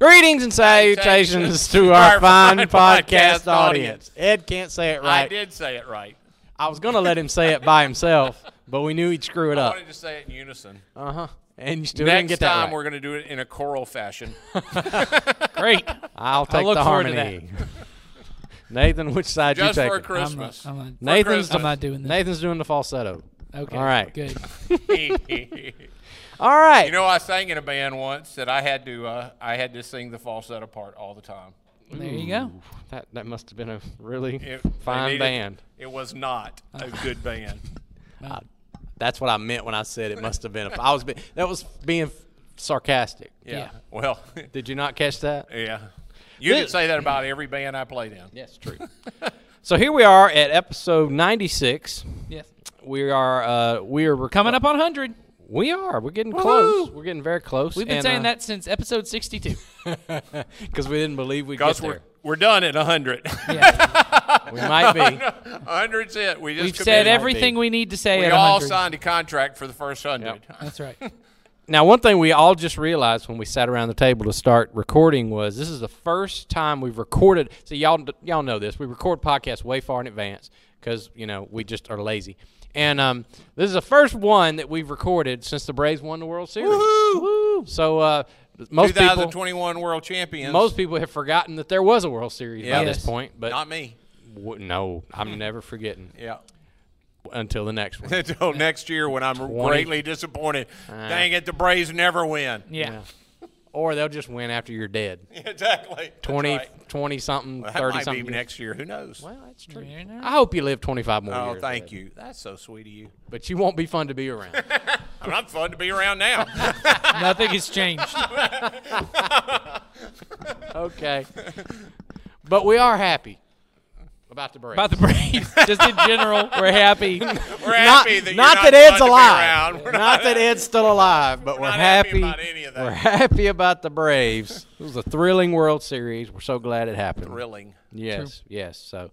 Greetings and salutations to our fine podcast audience. Ed can't say it right. I did say it right. I was gonna let him say it by himself, but we knew he'd screw it I up. wanted to say it in unison. Uh huh. And you still didn't Next get that time right. we're going to do it in a choral fashion. Great. I'll take look the forward to harmony. Nathan, which side Just you for taking? Christmas. I'm not, I'm not, Nathan's I'm not doing that. Nathan's doing the falsetto. Okay. All right. Good. you know, I sang in a band once that I had to uh, I had to sing the falsetto part all the time. There you go. that that must have been a really It- fine needed- band. It was not a good band. That's what I meant when I said it must have been. A, I was be, that was being sarcastic. Yeah. Yeah. Well, Did you not catch that? yeah. You This- could say that about every band I played in. Yes, true. so here we are at episode 96. Yes. We are uh we are rec- Coming up on 100. We are. We're getting close. We're getting very close. We've been and, saying uh, that since episode 62. because we didn't believe we'd get Because we're, there. we're done at 100. Yeah. We might be. 100's it. We just We've said everything we need to say We at all 100. signed a contract for the first 100. That's right. Now, one thing we all just realized when we sat around the table to start recording was this is the first time we've recorded. So y'all y'all know this. We record podcasts way far in advance because you know we just are lazy. And um, this is the first one that we've recorded since the Braves won the World Series. Woo hoo! So uh, most people 2021 World Champions. most people have forgotten that there was a World Series by this point. But Not me. w- no, I'm never forgetting Yeah. until the next one. Until next year when I'm greatly disappointed. Dang it, the Braves never win. Yeah. Or they'll just win after you're dead. exactly. That's 20, right. 20 something, That 30 might something. be next year. Who knows? Well, that's true. You know? I hope you live 25 more years. oh, years. thank Ed. you. That's so sweet of you. But you won't be fun to be around. I mean, I'm fun to be around now. Nothing has changed. okay. But we are happy about the Braves. About the Braves. Just in general, we're happy. We're not, happy that you're not not that Ed's fun to be alive. around. We're Not that Ed's still alive, but we're not happy happy. about any of that. We're happy about the Braves. It was a thrilling World Series. We're so glad it happened. thrilling. Yes, yes. So,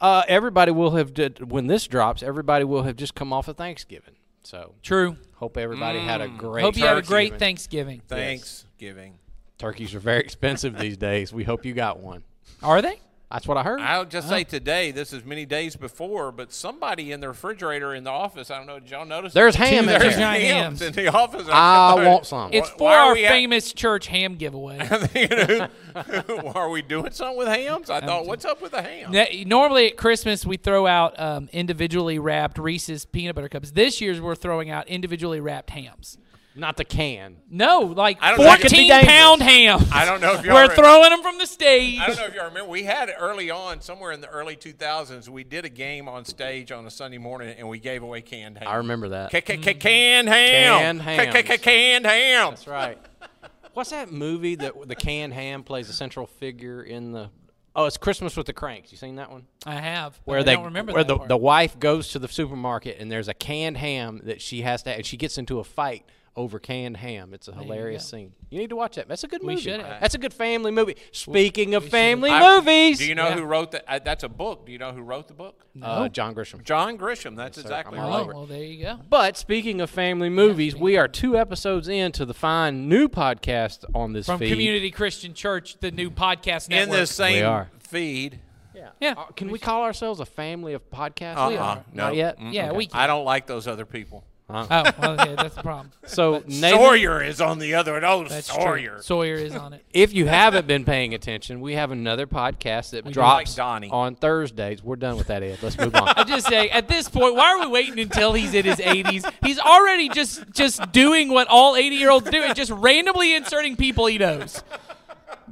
uh, everybody will have did, when this drops. Everybody will have just come off of Thanksgiving. So, True. hope everybody had a great. Hope you had a great Thanksgiving. Thanksgiving. Thanksgiving. Turkeys are very expensive these days. We hope you got one. Are they? That's what I heard. I'll just say today, this is many days before, but somebody in the refrigerator in the office, I don't know, did y'all notice? There's ham in There's there. giant hams hams. in the office. I want some. It's for our we at- famous church ham giveaway. Are we doing something with hams? I thought, what's up with the ham? Ne- Normally at Christmas we throw out um, individually wrapped Reese's peanut butter cups. This year's we're throwing out individually wrapped hams. Not the can. No, like I don't think it'd be fourteen pound hams. I don't know if y'all We're re- throwing them from the stage. I don't know if y'all remember. We had it early on, somewhere in the early 2000s. We did a game on stage on a Sunday morning, and we gave away canned ham. I remember that. Ca- ca- ca- Canned ham. Canned Ca- ca- ca- hams. Canned ham. That's right. What's that movie that the canned ham plays a central figure in the? Oh, it's Christmas with the Cranks. You seen that one? I have. but Where I they don't remember where that the, part. the wife goes to the supermarket and there's a canned ham that she has to and she gets into a fight over canned ham. It's a you hilarious go. scene. You need to watch that. That's a good We movie. should have. That's a good family movie. Speaking of family I- movies, Do you know Yeah. who wrote that? Uh, that's a book. Do you know who wrote the book? uh, John Grisham. John Grisham. That's sir. exactly I'm all right. oh, well, there you go. But speaking of family movies, we are two episodes into the fine new podcast on this From feed. Community Christian Church, the new podcast network. In the same are. feed. Yeah. Yeah. Uh, can we call ourselves a family of podcasts? Uh-uh. are. No. Not yet. yeah, we. Can. I don't like those other people. Oh, well, okay, that's the problem. So Nathan, Sawyer is on the other. Oh, That's Sawyer. true. Sawyer is on it. if you haven't been paying attention, we have another podcast that do drops like Donnie. on Thursdays. We're done with that, Ed. Let's move on. I just say at this point, why are we waiting until he's in his 80s? He's already just just doing what all 80 year olds do, and just randomly inserting people he knows.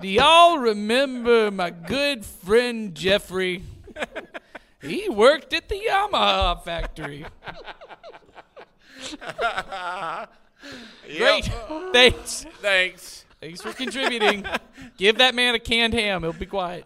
Do y'all remember my good friend Jeffrey? He worked at the Yamaha factory. Great. Thanks. Thanks. Thanks for contributing. Give that man a canned ham. He'll be quiet.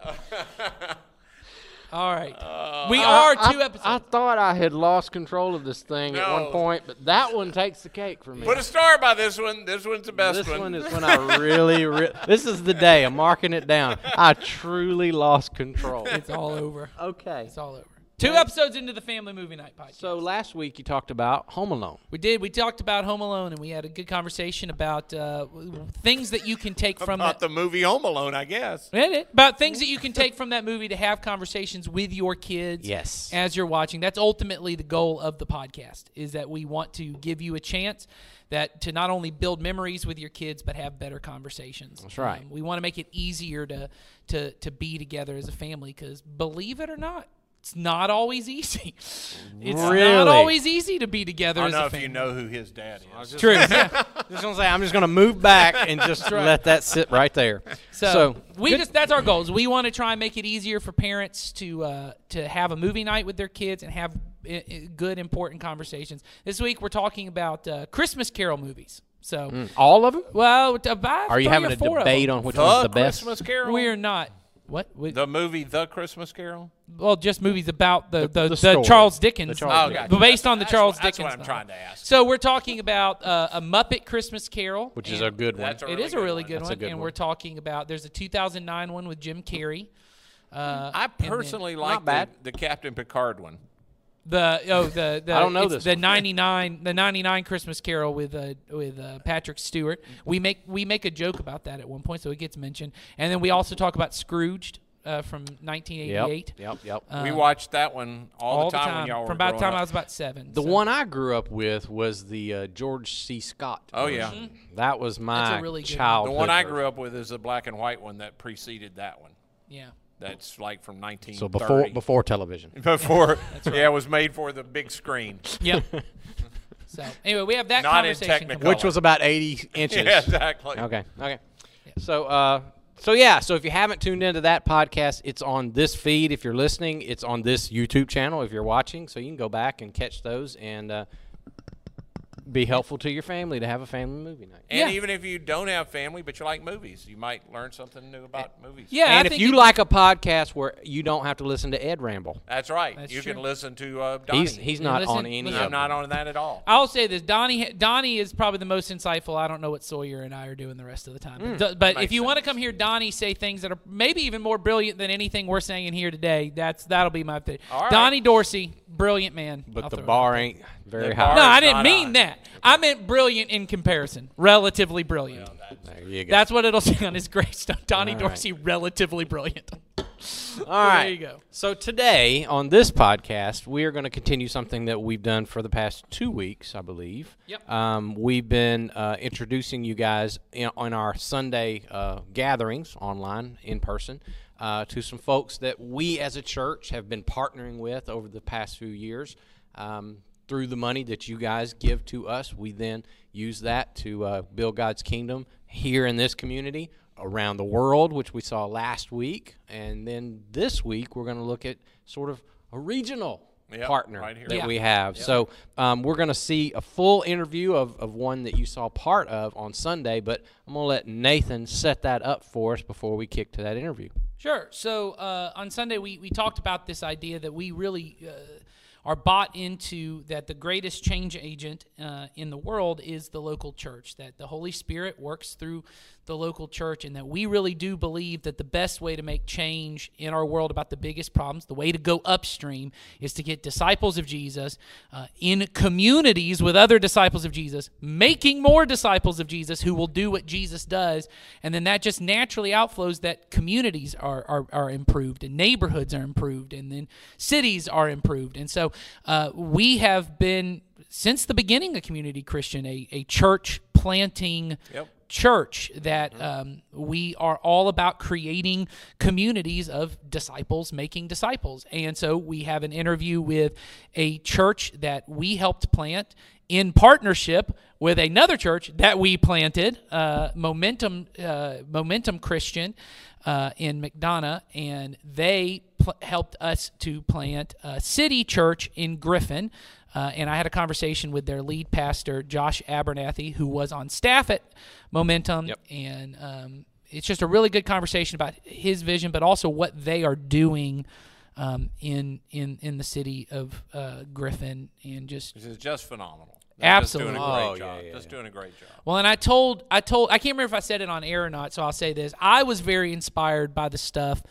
All right. Uh, we are I- two episodes. I thought I had lost control of this thing at one point, but that one takes the cake for me. Put a star by this one. This one's the best this one. This one is when I really, re- this is the day. I'm marking it down. I truly lost control. it's all over. Okay. It's all over. Two episodes into the Family Movie Night podcast. So last week you talked about Home Alone. We did. We talked about Home Alone, and we had a good conversation about uh, things that you can take from About that. the movie Home Alone, I guess. Yeah, it- about things that you can take from that movie to have conversations with your kids. Yes. As you're watching, that's ultimately the goal of the podcast. Is that we want to give you a chance that to not only build memories with your kids, but have better conversations. That's right. Um, we want to make it easier to to to be together as a family because believe it or not. It's not always easy. It's Really? not always easy to be together I don't know a if family. you know who his dad is. True. Yeah. Just gonna say I'm just gonna move back and just let that sit right there. So, we just that's our goals. We want to try and make it easier for parents to uh, to have a movie night with their kids and have i- i- good important conversations. This week we're talking about uh, Christmas Carol movies. So, all of them. well, about Are you three having or a debate on which the one's the best? Christmas Carol. We're not. What? We, the movie The Christmas Carol. well, just movies about the the, the the, story. Charles Dickens, The Charles Oh, Dickens. gotcha. based on the That's Charles what- that's Dickens. what I'm trying to ask. So we're talking about uh, a Muppet Christmas Carol, Which is a good one. That's a It really is a good really one. good That's a one, good and one. we're talking about. There's a 2009 one with Jim Carrey. Uh, I and then personally like the, the Captain Picard one. The oh the, the I don't know this the 99 the 99 Christmas Carol with uh, with uh, Patrick Stewart. We make we make a joke about that at one point, so it gets mentioned, and then we also talk about Scrooged uh, from 1988. Yep. Yep. Yep. Uh, we watched that one all, all the time, when y'all from were about the growing time I was about seven. the so. one I grew up with was the uh, George C. Scott. Oh, yeah. version. That was my That's really good childhood. The one I grew up with is the black and white one that preceded that one. yeah. That's like from 1930. So before before television. before yeah, it was made for the big screen. Yep. so anyway, we have that Not conversation. Technicolor. Which was about 80 inches. Yeah, exactly. Okay. Okay. So, uh, so yeah. So if you haven't tuned into that podcast, it's on this feed. If you're listening, it's on this YouTube channel. If you're watching, so you can go back and catch those and uh, be helpful to your family to have a family movie night. And Yeah. even if you don't have family, but you like movies, you might learn something new about movies. Yeah, I and if you like a podcast where you don't have to listen to Ed ramble, That's right. That's you true. can listen to uh, Donnie. he's he's not listen- on any listen- I'm not on that at all. I'll say this: Donnie, Donnie is probably the most insightful. I don't know what Sawyer and I are doing the rest of the time. Hmm. but but if makes you want to come hear Donnie say things that are maybe even more brilliant than anything we're saying in here today, that's that'll be my thing. All right. Donnie Dorsey, brilliant man. But I'll the bar out ain't very The high. No, I didn't mean high. that. I meant brilliant in comparison, relatively brilliant. There you go. That's what it'll say on his gravestone. Donnie All right. Dorsey, relatively brilliant. All right. There you go. So today on this podcast, we are going to continue something that we've done for the past two weeks, I believe. Yep. Um, we've been uh, introducing you guys in, on our Sunday uh, gatherings online in person uh, to some folks that we as a church have been partnering with over the past few years. Um, through the money that you guys give to us, we then use that to uh, build God's kingdom here in this community, around the world, which we saw last week. And then this week, we're going to look at sort of a regional Yep, partner right here. that Yeah. we have. So um, we're going to see a full interview of, of one that you saw part of on Sunday, but I'm going to let Nathan set that up for us before we kick to that interview. Sure. So uh, on Sunday, we, we talked about this idea that we really uh, are bought into that the greatest change agent uh, in the world is the local church, that the Holy Spirit works through the local church, and that we really do believe that the best way to make change in our world about the biggest problems, the way to go upstream, is to get disciples of Jesus uh, in communities with other disciples of Jesus, making more disciples of Jesus who will do what Jesus does. And then that just naturally outflows that communities are, are, are improved and neighborhoods are improved and then cities are improved. And so uh, we have been, since the beginning of Community Christian, a, a church planting Yep. Church that um, we are all about creating communities of disciples making disciples. And so we have an interview with a church that we helped plant in partnership with another church that we planted, uh, Momentum uh, Momentum Christian uh, in McDonough, and they pl- helped us to plant a city church in Griffin. Uh, and I had a conversation with their lead pastor, Josh Abernathy, who was on staff at Momentum. Yep. And um, it's just a really good conversation about his vision, but also what they are doing um, in in in the city of uh, Griffin, and just This is just phenomenal. They're just doing a Absolutely. great Oh, yeah, job. yeah, just yeah. doing a great job. well, and I told I told I can't remember if I said it on air or not, so I'll say this: I was very inspired by the stuff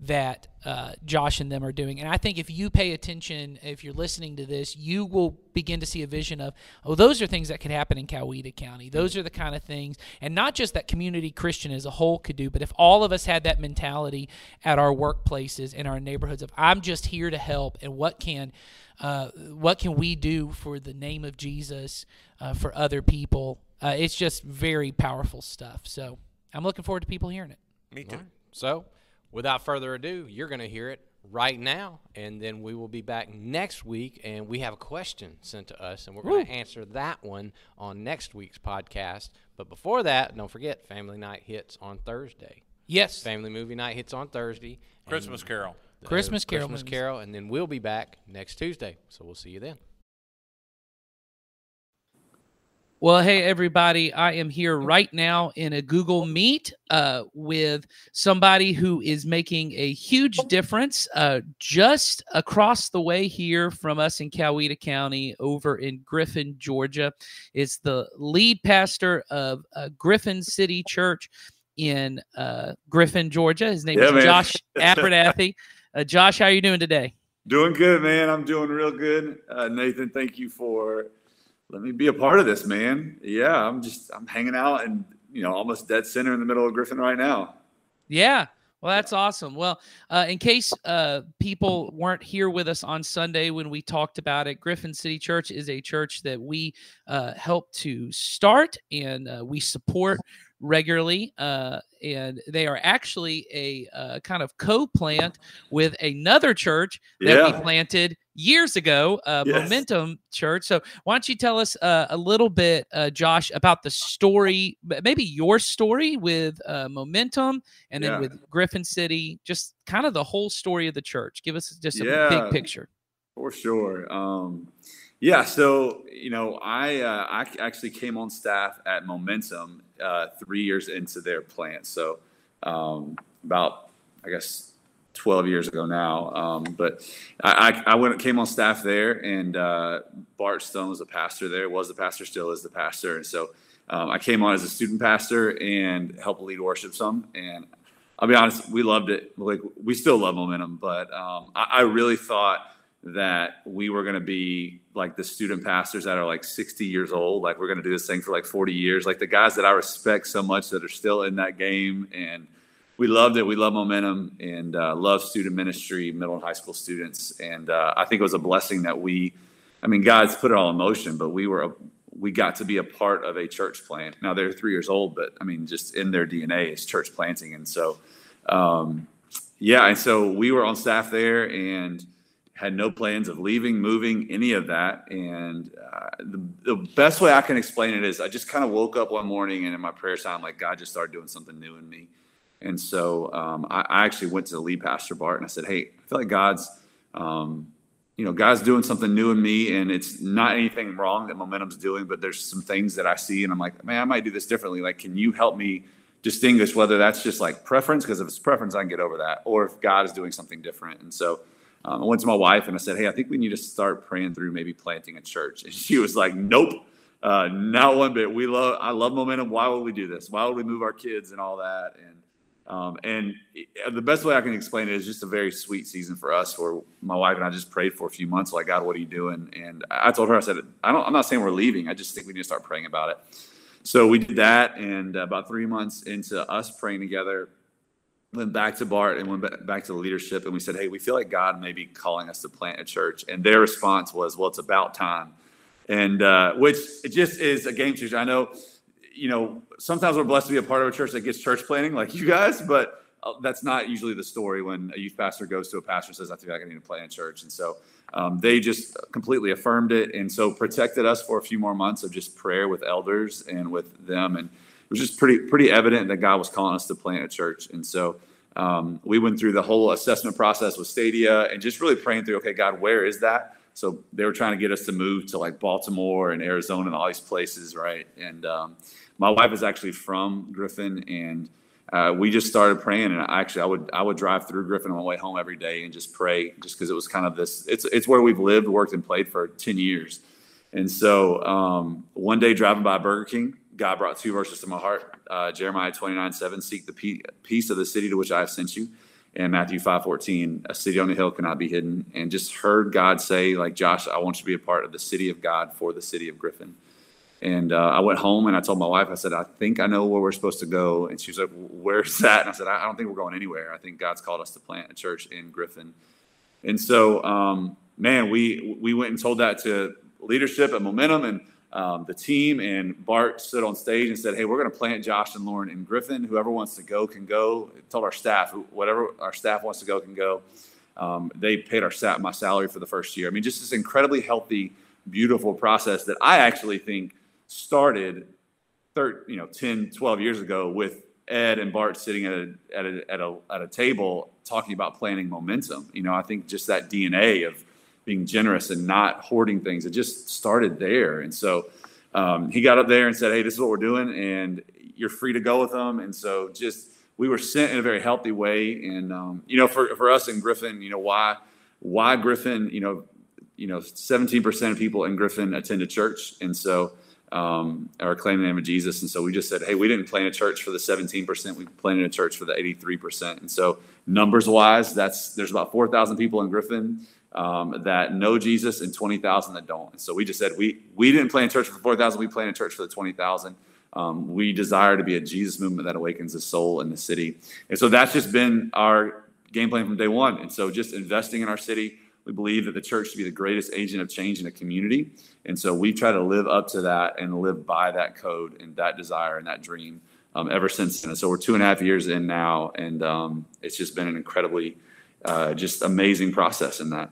that uh, Josh and them are doing. And I think if you pay attention, if you're listening to this, you will begin to see a vision of, oh, those are things that could happen in Coweta County. Those are the kind of things, and not just that community Christian as a whole could do, but if all of us had that mentality at our workplaces and our neighborhoods of, I'm just here to help, and what can uh, what can we do for the name of Jesus uh, for other people? Uh, it's just very powerful stuff. So I'm looking forward to people hearing it. Me too. Right. So, without further ado, you're going to hear it right now, and then we will be back next week, and we have a question sent to us, and we're going to answer that one on next week's podcast. But before that, don't forget, Family Night hits on Thursday. Yes. Family Movie Night hits on Thursday. Christmas Carol. Christmas Carol Christmas. Carol, and then we'll be back next Tuesday. So we'll see you then. Well, hey, everybody. I am here right now in a Google Meet uh, with somebody who is making a huge difference uh, just across the way here from us in Coweta County over in Griffin, Georgia. It's the lead pastor of uh, Griffin City Church in uh, Griffin, Georgia. His name Yeah, is man. Josh Abernathy. Uh, Josh, how are you doing today? Doing good, man. I'm doing real good. Uh, Nathan, thank you for letting me be a part of this, man. Yeah, I'm just I'm hanging out and you know almost dead center in the middle of Griffin right now. Yeah. Well, that's awesome. Well, uh, in case uh, people weren't here with us on Sunday when we talked about it, Griffin City Church is a church that we uh, help to start and uh, we support regularly. Uh, and they are actually a uh, kind of co plant with another church that we planted years ago, uh, Yes. Momentum Church. So, why don't you tell us uh, a little bit, uh, Josh, about the story, maybe your story with uh, Momentum and then Yeah. with Griffin City, just kind of the whole story of the church. Give us just a Yeah. big picture. For sure. Um, yeah. So you know, I uh, I actually came on staff at Momentum uh, three years into their plant. So um, about I guess twelve years ago now. Um, but I, I I went came on staff there, and uh, Bart Stone was a pastor there. Was the pastor still is the pastor, and so. Um, I came on as a student pastor and helped lead worship some, and I'll be honest, we loved it. Like we still love momentum, but um, I, I really thought that we were going to be like the student pastors that are like 60 years old. Like we're going to do this thing for like 40 years. Like the guys that I respect so much that are still in that game, and we loved it. We love momentum and uh, love student ministry, middle and high school students, and uh, I think it was a blessing that we. I mean, God's put it all in motion, but we were we got to be a part of a church plant. Now they're three years old, but I mean, just in their DNA is church planting, and so um, yeah, and so we were on staff there and had no plans of leaving, moving, any of that. And uh, the, the best way I can explain it is I just kind of woke up one morning and in my prayer time, like God just started doing something new in me. And so um, I, I actually went to the lead pastor Bart and I said, "Hey, I feel like God's." Um, you know, God's doing something new in me, and it's not anything wrong that momentum's doing, but there's some things that I see, and I'm like, man, I might do this differently. Like, can you help me distinguish whether that's just like preference? Because if it's preference, I can get over that, or if God is doing something different. And so um, I went to my wife and I said, hey, I think we need to start praying through maybe planting a church. And she was like, nope, uh, not one bit. We love, I love momentum. Why would we do this? Why would we move our kids and all that? And um, and the best way I can explain it is just a very sweet season for us, where my wife and I just prayed for a few months, like God, what are you doing? And I told her, I said, I don't, I'm not saying we're leaving. I just think we need to start praying about it. So we did that, and about three months into us praying together, went back to Bart and went back to the leadership, and we said, hey, we feel like God may be calling us to plant a church. And their response was, well, it's about time, and uh, which it just is a game changer. I know you know, sometimes we're blessed to be a part of a church that gets church planting like you guys, but uh, that's not usually the story when a youth pastor goes to a pastor and says, I feel like I need to plant a church. And so um, they just completely affirmed it. And so protected us for a few more months of just prayer with elders and with them. And it was just pretty, pretty evident that God was calling us to plant a church. And so um, we went through the whole assessment process with Stadia and just really praying through, okay, God, where is that? So they were trying to get us to move to like Baltimore and Arizona and all these places, right? And um, my wife is actually from Griffin, and uh, we just started praying. And actually, I would I would drive through Griffin on my way home every day and just pray, just because it was kind of this. It's it's where we've lived, worked, and played for ten years. And so um, one day driving by Burger King, God brought two verses to my heart: uh, Jeremiah twenty nine seven, seek the peace of the city to which I have sent you. and Matthew 5:14, a city on the hill cannot be hidden, and just heard God say, like, Josh, I want you to be a part of the city of God for the city of Griffin. And uh, I went home and I told my wife, I said, I think I know where we're supposed to go. And she was like, Where's that? And I said, I don't think we're going anywhere. I think God's called us to plant a church in Griffin. And so, um, man, we we went and told that to leadership at Momentum and um, the team. And Bart stood on stage and said, Hey, we're going to plant Josh and Lauren in Griffin. Whoever wants to go can go. told our staff, whatever our staff wants to go can go. Um, they paid our sat my salary for the first year. I mean, just this incredibly healthy, beautiful process that I actually think started, thir- you know, 10, 12 years ago with Ed and Bart sitting at a, at a, at a, at a table talking about planning momentum. You know, I think just that DNA of being generous and not hoarding things, it just started there. And so um, he got up there and said, Hey, this is what we're doing, and you're free to go with them. And so just, we were sent in a very healthy way. And, um, you know, for, for us in Griffin, you know, why, why Griffin, you know, you know, 17% of people in Griffin attend a church. And so, um, or claim the name of Jesus. And so we just said, hey, we didn't plant a church for the 17%. We planted a church for the 83%. And so numbers wise, that's there's about 4,000 people in Griffin um, that know Jesus and 20,000 that don't. And so we just said, we, we didn't plant a church for 4,000. We planted a church for the 20,000. Um, we desire to be a Jesus movement that awakens the soul in the city. And so that's just been our game plan from day one. And so just investing in our city, we believe that the church should be the greatest agent of change in a community. And so we try to live up to that and live by that code and that desire and that dream um, ever since then. And so we're two and a half years in now, and um, it's just been an incredibly, uh, just amazing process in that.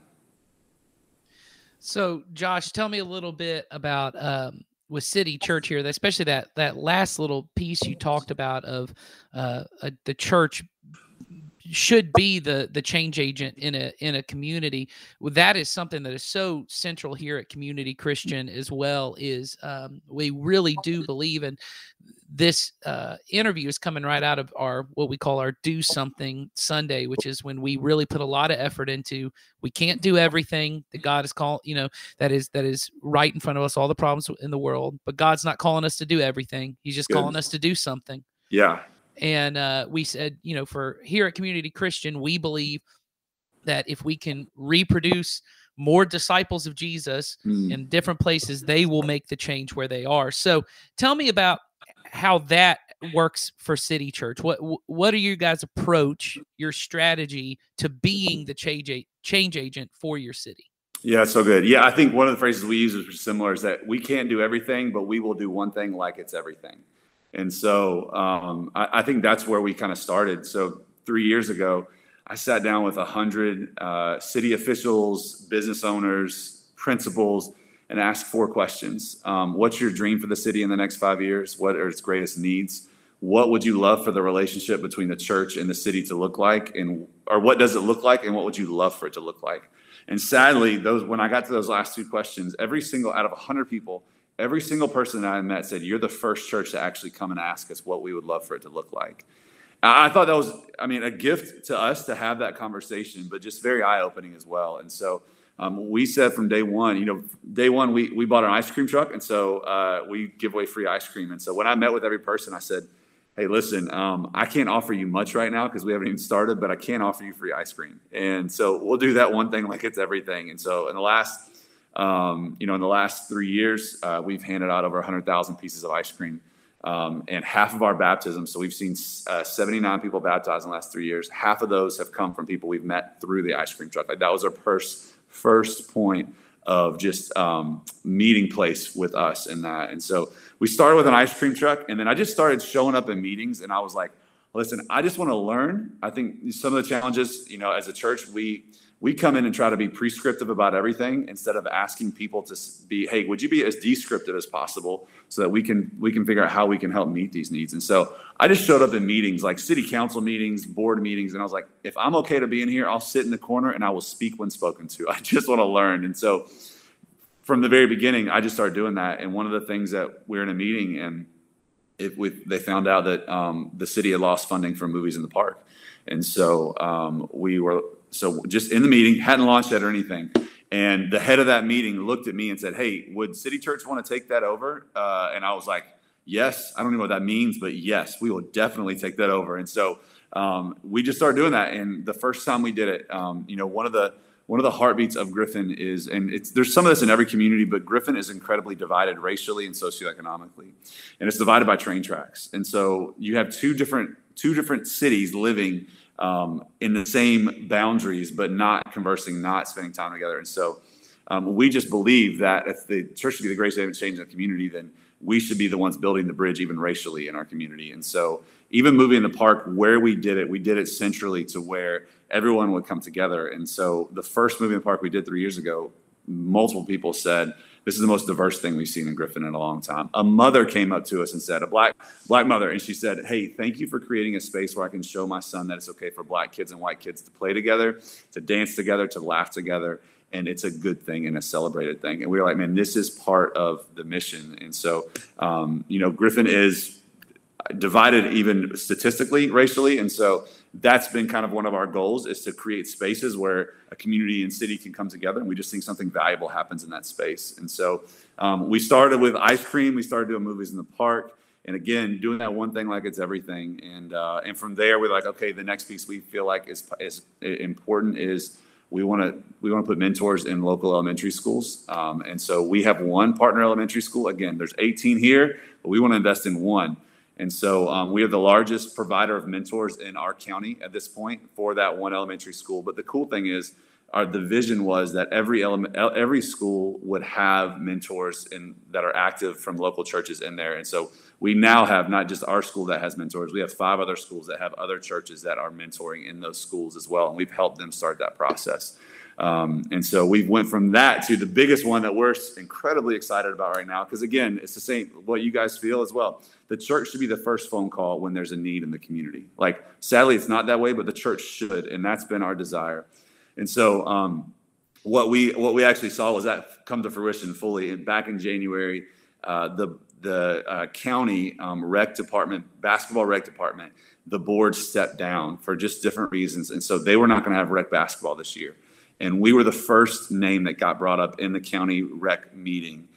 So, Josh, tell me a little bit about um, with City Church here, especially that that last little piece you talked about of uh, uh, the church should be the the change agent in a in a community. That is something that is so central here at community christian as well is um, we really do believe in this uh, interview is coming right out of our what we call our do something sunday which is when we really put a lot of effort into we can't do everything that god is called you know that is that is right in front of us all the problems in the world but god's not calling us to do everything. He's just Good. calling us to do something. Yeah and uh, we said, you know, for here at Community Christian, we believe that if we can reproduce more disciples of Jesus mm. in different places, they will make the change where they are. So tell me about how that works for City Church. What what are you guys' approach, your strategy to being the change change agent for your city? Yeah, so good. Yeah, I think one of the phrases we use is similar is that we can't do everything, but we will do one thing like it's everything. And so um, I, I, think that's where we kind of started. So three years ago, I sat down with a hundred uh, city officials, business owners, principals, and asked four questions. Um, what's your dream for the city in the next five years? What are its greatest needs? What would you love for the relationship between the church and the city to look like? And or what does it look like? And what would you love for it to look like? And sadly, those when I got to those last two questions, every single out of 100 people, every single person that I met said, You're the first church to actually come and ask us what we would love for it to look like. I thought that was, I mean, a gift to us to have that conversation, but just very eye opening as well. And so um, we said from day one, you know, day one, we, we bought an ice cream truck. And so uh, we give away free ice cream. And so when I met with every person, I said, Hey, listen, um, I can't offer you much right now because we haven't even started, but I can offer you free ice cream. And so we'll do that one thing like it's everything. And so in the last um, you know, in the last three years, uh, we've handed out over 100,000 pieces of ice cream. Um, and half of our baptisms, so we've seen uh, 79 people baptized in the last three years. Half of those have come from people we've met through the ice cream truck. Like that was our first first point of just um, meeting place with us in that. And so we started with an ice cream truck, and then I just started showing up in meetings, and I was like, listen, I just want to learn. I think some of the challenges, you know, as a church, we we come in and try to be prescriptive about everything instead of asking people to be hey would you be as descriptive as possible so that we can we can figure out how we can help meet these needs? And so i just showed up in meetings like city council meetings board meetings and i was like if i'm okay to be in here i'll sit in the corner and i will speak when spoken to. I just want to learn. And so from the very beginning i just started doing that. And one of the things that we are in a meeting and it, we, they found out that um, the city had lost funding for movies in the park and so um, we were so just in the meeting, hadn't launched yet or anything. And the head of that meeting looked at me and said, Hey, would City Church want to take that over? Uh, and I was like, Yes. I don't even know what that means, but yes, we will definitely take that over. And so um, we just started doing that. And the first time we did it, um, you know, one of the one of the heartbeats of Griffin is, and it's there's some of this in every community, but Griffin is incredibly divided racially and socioeconomically, and it's divided by train tracks. And so you have two different two different cities living um, in the same boundaries, but not conversing, not spending time together. And so um, we just believe that if the church should be the greatest change in the community, then we should be the ones building the bridge, even racially, in our community. And so even moving the park where we did it, we did it centrally to where everyone would come together. And so the first movie in the park we did three years ago, multiple people said, this is the most diverse thing we've seen in Griffin in a long time. A mother came up to us and said, a black black mother, and she said, "Hey, thank you for creating a space where I can show my son that it's okay for black kids and white kids to play together, to dance together, to laugh together, and it's a good thing and a celebrated thing." And we were like, "Man, this is part of the mission." And so, um, you know, Griffin is divided even statistically racially, and so that's been kind of one of our goals is to create spaces where a community and city can come together and we just think something valuable happens in that space. And so um, we started with ice cream we started doing movies in the park and again doing that one thing like it's everything. And uh, and from there we're like okay the next piece we feel like is, is important is we want to we want to put mentors in local elementary schools. Um, and so we have one partner elementary school. Again there's 18 here but we want to invest in one and so um, we are the largest provider of mentors in our county at this point for that one elementary school. But the cool thing is, our the vision was that every element, every school would have mentors in, that are active from local churches in there. And so we now have not just our school that has mentors, we have five other schools that have other churches that are mentoring in those schools as well. And we've helped them start that process. Um, and so we went from that to the biggest one that we're incredibly excited about right now. Because again, it's the same what you guys feel as well the church should be the first phone call when there's a need in the community. Like, sadly, it's not that way, but the church should, and that's been our desire. And so, um, what we what we actually saw was that come to fruition fully. And back in January, uh, the the uh, county um, rec department, basketball rec department, the board stepped down for just different reasons, and so they were not going to have rec basketball this year. And we were the first name that got brought up in the county rec meeting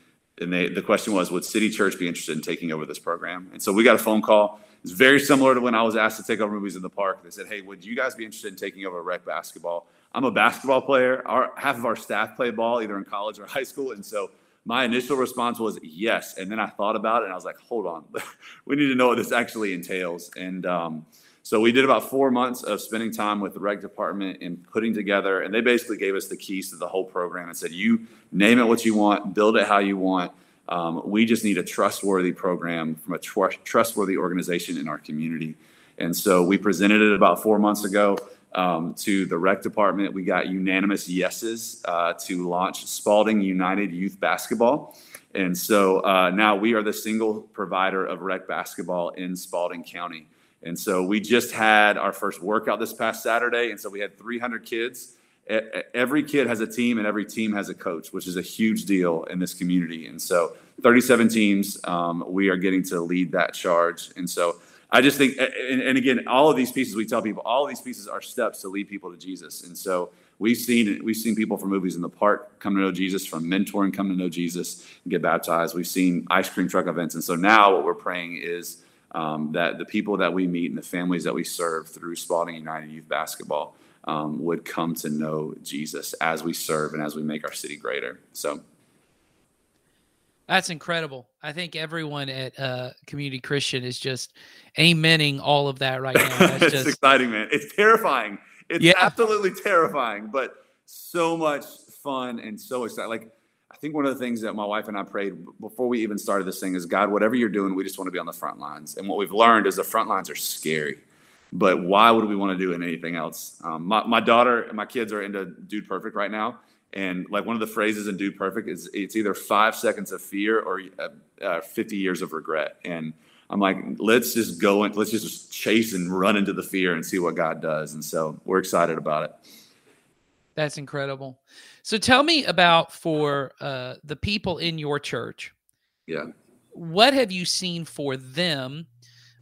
and they, the question was, would City Church be interested in taking over this program? And so we got a phone call. It's very similar to when I was asked to take over movies in the park. They said, "Hey, would you guys be interested in taking over rec basketball?" I'm a basketball player. Our half of our staff play ball either in college or high school, and so my initial response was yes. And then I thought about it, and I was like, "Hold on, we need to know what this actually entails." And um, so we did about four months of spending time with the rec department and putting together, and they basically gave us the keys to the whole program and said, "You name it what you want, build it how you want." Um, we just need a trustworthy program from a tr- trustworthy organization in our community. And so we presented it about four months ago um, to the rec department. We got unanimous yeses uh, to launch Spalding United Youth Basketball. And so uh, now we are the single provider of rec basketball in Spalding County. And so we just had our first workout this past Saturday. And so we had 300 kids every kid has a team and every team has a coach, which is a huge deal in this community. And so 37 teams, um, we are getting to lead that charge. And so I just think, and, and, again, all of these pieces we tell people, all of these pieces are steps to lead people to Jesus. And so we've seen we've seen people from movies in the park come to know Jesus, from mentoring come to know Jesus and get baptized. We've seen ice cream truck events, and so now what we're praying is um, that the people that we meet and the families that we serve through Spalding United Youth Basketball um, would come to know Jesus as we serve and as we make our city greater. So that's incredible. I think everyone at uh, Community Christian is just amening all of that right now. That's it's just... exciting, man. It's terrifying. It's yeah. absolutely terrifying, but so much fun and so exciting. Like, I think one of the things that my wife and I prayed before we even started this thing is God, whatever you're doing, we just want to be on the front lines. And what we've learned is the front lines are scary but why would we want to do anything else? Um, my, my daughter and my kids are into Dude Perfect right now. And like one of the phrases in Dude Perfect is it's either five seconds of fear or uh, uh, 50 years of regret. And I'm like, let's just go and let's just chase and run into the fear and see what God does. And so we're excited about it. That's incredible. So tell me about for uh, the people in your church. Yeah. What have you seen for them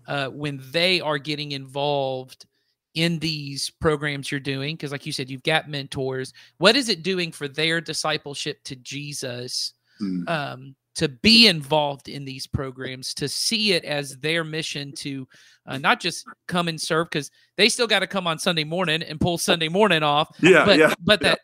uh, when they are getting involved in these programs you're doing because like you said you've got mentors what is it doing for their discipleship to jesus mm. um, to be involved in these programs, to see it as their mission to uh, not just come and serve because they still got to come on Sunday morning and pull Sunday morning off. Yeah, but, yeah, but yeah.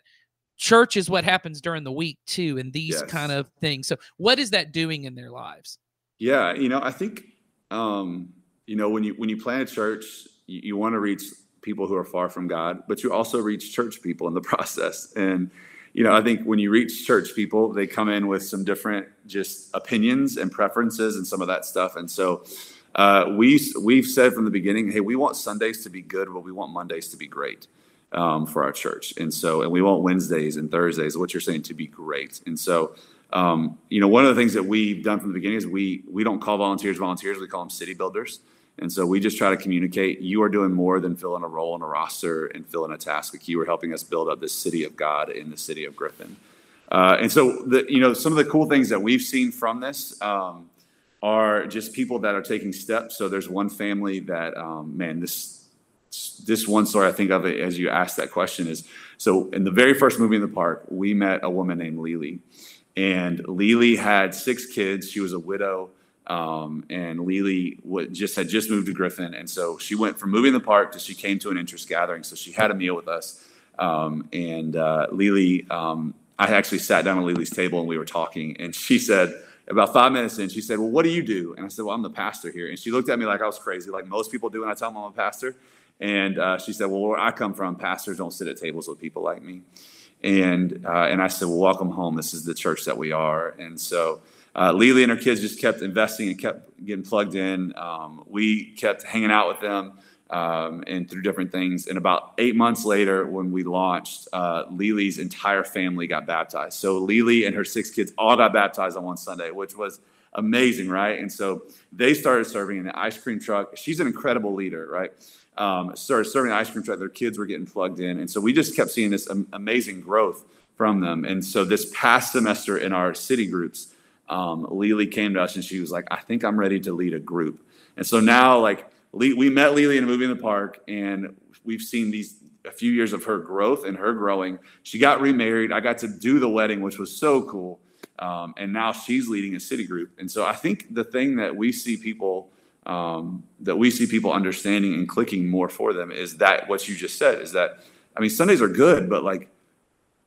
Church is what happens during the week too, and these Yes. kind of things. So, what is that doing in their lives? Yeah, you know, I think um, you know when you when you plant a church, you, you want to reach people who are far from God, but you also reach church people in the process. And you know, I think when you reach church people, they come in with some different just opinions and preferences and some of that stuff. And so uh, we we've said from the beginning, hey, we want Sundays to be good, but we want Mondays to be great um, for our church. And so, and we want Wednesdays and Thursdays, what you're saying, to be great. And so, um, you know, one of the things that we've done from the beginning is we we don't call volunteers volunteers, we call them city builders. And so we just try to communicate you are doing more than filling a role in a roster and filling a task. Like you are helping us build up this city of God in the city of Griffin. Uh, and so, the, you know, some of the cool things that we've seen from this um, are just people that are taking steps. So there's one family that, um, man, this this one story I think of it as you asked that question is so in the very first movie in the park, we met a woman named Lily, and Lily had six kids. She was a widow. Um, and Lily w- just had just moved to Griffin, and so she went from moving the park to she came to an interest gathering. So she had a meal with us, um, and uh, Lily, um, I actually sat down at Lily's table and we were talking, and she said about five minutes in, she said, "Well, what do you do?" And I said, "Well, I'm the pastor here." And she looked at me like I was crazy, like most people do when I tell them I'm a pastor. And uh, she said, "Well, where I come from, pastors don't sit at tables with people like me." And uh, and I said, "Well, welcome home. This is the church that we are." And so uh, Lily and her kids just kept investing and kept getting plugged in. Um, we kept hanging out with them um, and through different things. And about eight months later, when we launched, uh, Lily's entire family got baptized. So Lily and her six kids all got baptized on one Sunday, which was amazing, right? And so they started serving in the ice cream truck. She's an incredible leader, right? Um, started serving ice cream truck. Their kids were getting plugged in, and so we just kept seeing this am- amazing growth from them. And so this past semester in our city groups, um, Lily came to us and she was like, "I think I'm ready to lead a group." And so now, like, we met Lily in a movie in the park, and we've seen these a few years of her growth and her growing. She got remarried. I got to do the wedding, which was so cool. Um, and now she's leading a city group. And so I think the thing that we see people um, that we see people understanding and clicking more for them is that what you just said is that I mean Sundays are good, but like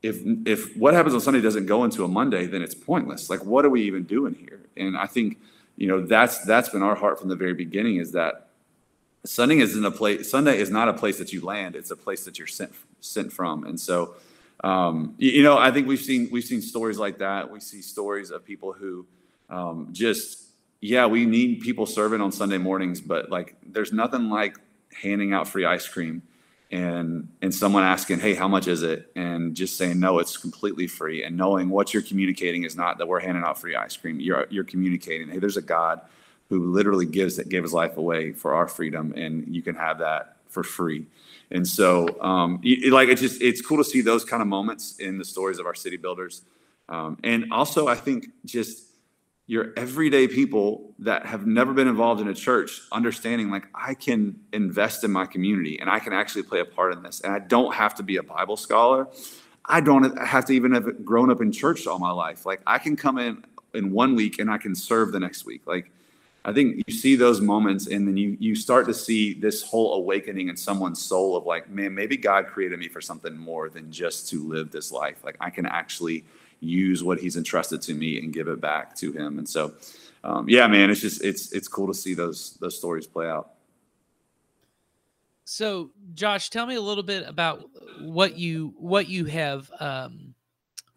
if if what happens on Sunday doesn't go into a Monday, then it's pointless. Like what are we even doing here? And I think you know that's that's been our heart from the very beginning is that Sunday isn't a place. Sunday is not a place that you land. It's a place that you're sent sent from. And so, um, you, you know, I think we've seen we've seen stories like that. We see stories of people who um, just yeah, we need people serving on Sunday mornings, but like there's nothing like handing out free ice cream and and someone asking, "Hey, how much is it?" and just saying, "No, it's completely free." And knowing what you're communicating is not that we're handing out free ice cream. You're you're communicating, "Hey, there's a God who literally gives that gave his life away for our freedom, and you can have that for free." And so, um, it, like it's just it's cool to see those kind of moments in the stories of our city builders, um, and also I think just your everyday people that have never been involved in a church understanding like I can invest in my community and I can actually play a part in this. And I don't have to be a Bible scholar. I don't have to even have grown up in church all my life. Like I can come in in one week and I can serve the next week. Like I think you see those moments and then you you start to see this whole awakening in someone's soul of like, man, maybe God created me for something more than just to live this life. Like I can actually use what he's entrusted to me and give it back to him. And so, um, yeah, man, it's just it's it's cool to see those those stories play out. So, Josh, tell me a little bit about what you what you have um,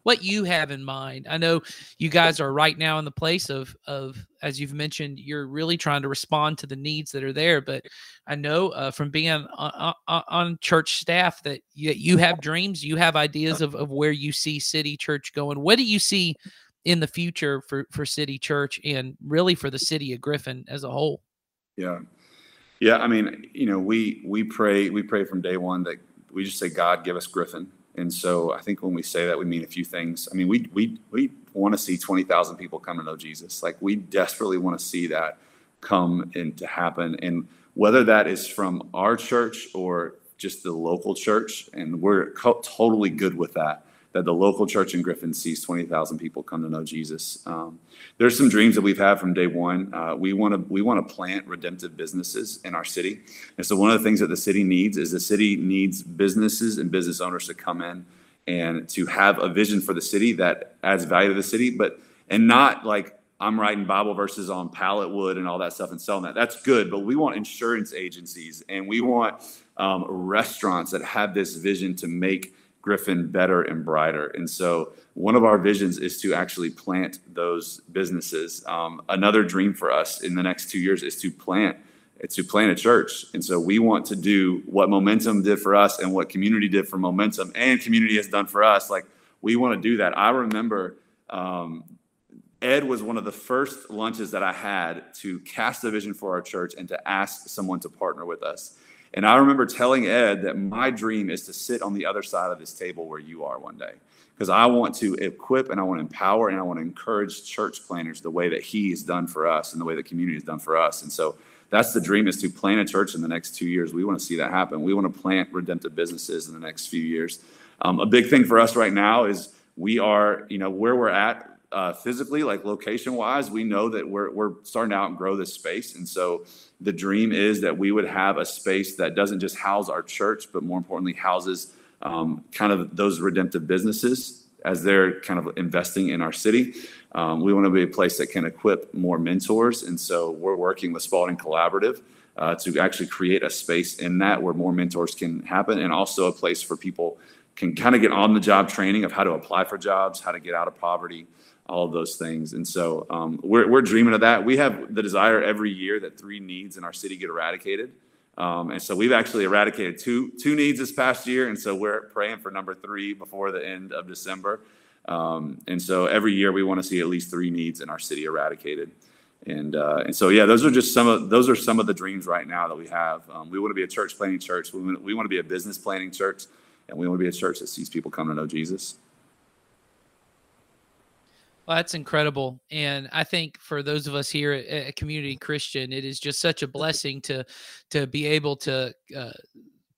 what you have in mind. I know you guys are right now in the place of of as you've mentioned, you're really trying to respond to the needs that are there. But I know uh, from being on, on, on church staff that you, you have dreams, you have ideas of, of where you see City Church going. What do you see in the future for for City Church and really for the city of Griffin as a whole? Yeah, yeah. I mean, you know, we we pray we pray from day one that we just say, God, give us Griffin. And so I think when we say that, we mean a few things. I mean, we we we want to see twenty thousand people come to know Jesus. Like we desperately want to see that come and to happen. And whether that is from our church or just the local church, and we're co- totally good with that. That the local church in Griffin sees 20,000 people come to know Jesus. Um, there's some dreams that we've had from day one. Uh, we want to we want to plant redemptive businesses in our city, and so one of the things that the city needs is the city needs businesses and business owners to come in and to have a vision for the city that adds value to the city, but and not like I'm writing Bible verses on pallet wood and all that stuff and selling that. That's good, but we want insurance agencies and we want um, restaurants that have this vision to make Griffin better and brighter. And so, one of our visions is to actually plant those businesses. Um, another dream for us in the next two years is to plant. To plant a church. And so we want to do what Momentum did for us and what community did for Momentum and community has done for us. Like we want to do that. I remember um, Ed was one of the first lunches that I had to cast a vision for our church and to ask someone to partner with us. And I remember telling Ed that my dream is to sit on the other side of this table where you are one day. Because I want to equip and I want to empower and I want to encourage church planters the way that he has done for us and the way the community has done for us. And so that's the dream is to plant a church in the next two years. We want to see that happen. We want to plant redemptive businesses in the next few years. Um, a big thing for us right now is we are, you know, where we're at uh, physically, like location wise, we know that we're, we're starting to outgrow this space. And so the dream is that we would have a space that doesn't just house our church, but more importantly, houses um, kind of those redemptive businesses as they're kind of investing in our city. Um, we want to be a place that can equip more mentors. And so we're working with Spalding Collaborative uh, to actually create a space in that where more mentors can happen and also a place for people can kind of get on the job training of how to apply for jobs, how to get out of poverty, all of those things. And so um, we're, we're dreaming of that. We have the desire every year that three needs in our city get eradicated. Um, and so we've actually eradicated two, two needs this past year. And so we're praying for number three before the end of December. Um, and so every year we want to see at least three needs in our city eradicated. And, uh, and so, yeah, those are just some of, those are some of the dreams right now that we have. Um, we want to be a church planting church. We we want to be a business planning church and we want to be a church that sees people come to know Jesus. Well, that's incredible. And I think for those of us here at, at Community Christian, it is just such a blessing to to be able to uh,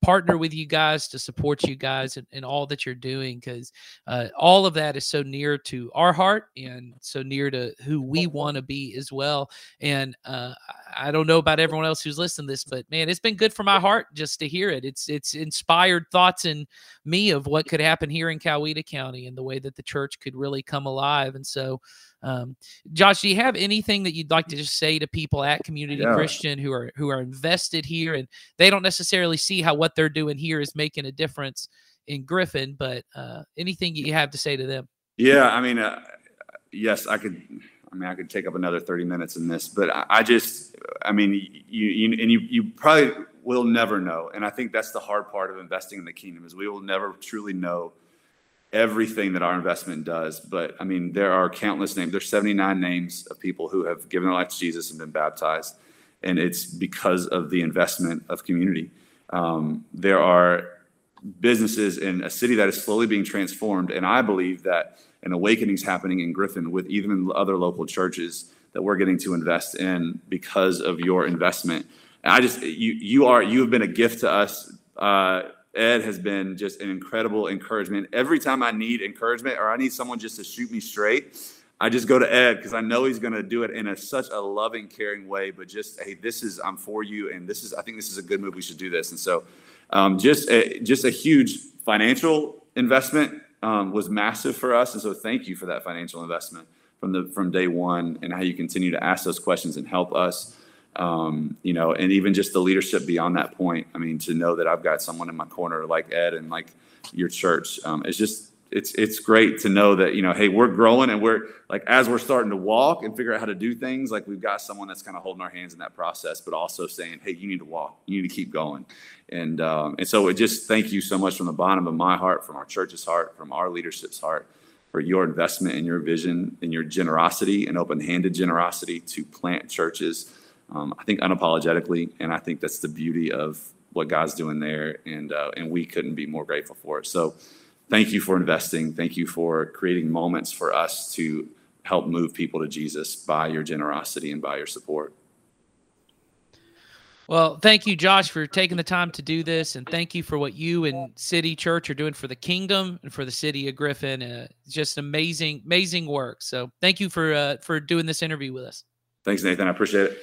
partner with you guys to support you guys and, and all that you're doing because uh, all of that is so near to our heart and so near to who we want to be as well and uh, i don't know about everyone else who's listening to this but man it's been good for my heart just to hear it it's it's inspired thoughts in me of what could happen here in coweta county and the way that the church could really come alive and so um, Josh, do you have anything that you'd like to just say to people at Community yeah. Christian who are who are invested here and they don't necessarily see how what they're doing here is making a difference in Griffin, but uh, anything you have to say to them? Yeah, I mean, uh, yes, I could. I mean, I could take up another thirty minutes in this, but I, I just, I mean, you, you and you, you probably will never know, and I think that's the hard part of investing in the kingdom is we will never truly know everything that our investment does. But I mean, there are countless names. There's 79 names of people who have given their life to Jesus and been baptized, and it's because of the investment of community. Um, there are businesses in a city that is slowly being transformed, and I believe that an awakenings happening in Griffin with even other local churches that we're getting to invest in because of your investment. And I just you you are you have been a gift to us. Uh, Ed has been just an incredible encouragement. Every time I need encouragement or I need someone just to shoot me straight, I just go to Ed because I know he's going to do it in a, such a loving, caring way. But just, hey, this is I'm for you, and this is I think this is a good move. We should do this. And so, um, just a, just a huge financial investment was massive for us. And so, thank you for that financial investment from the from day one, and how you continue to ask those questions and help us um, you know, and even just the leadership beyond that point. I mean, to know that I've got someone in my corner like Ed and like your church, um, just it's it's great to know that you know, hey, we're growing and we're like as we're starting to walk and figure out how to do things, like we've got someone that's kind of holding our hands in that process, but also saying, hey, you need to walk, you need to keep going, and um, and so it just thank you so much from the bottom of my heart, from our church's heart, from our leadership's heart for your investment and your vision and your generosity and open-handed generosity to plant churches um, I think unapologetically, and I think that's the beauty of what God's doing there, and uh, and we couldn't be more grateful for it. So, thank you for investing. Thank you for creating moments for us to help move people to Jesus by your generosity and by your support. Well, thank you, Josh, for taking the time to do this, and thank you for what you and City Church are doing for the kingdom and for the city of Griffin. Uh, just amazing, amazing work. So, thank you for uh, for doing this interview with us. Thanks, Nathan. I appreciate it.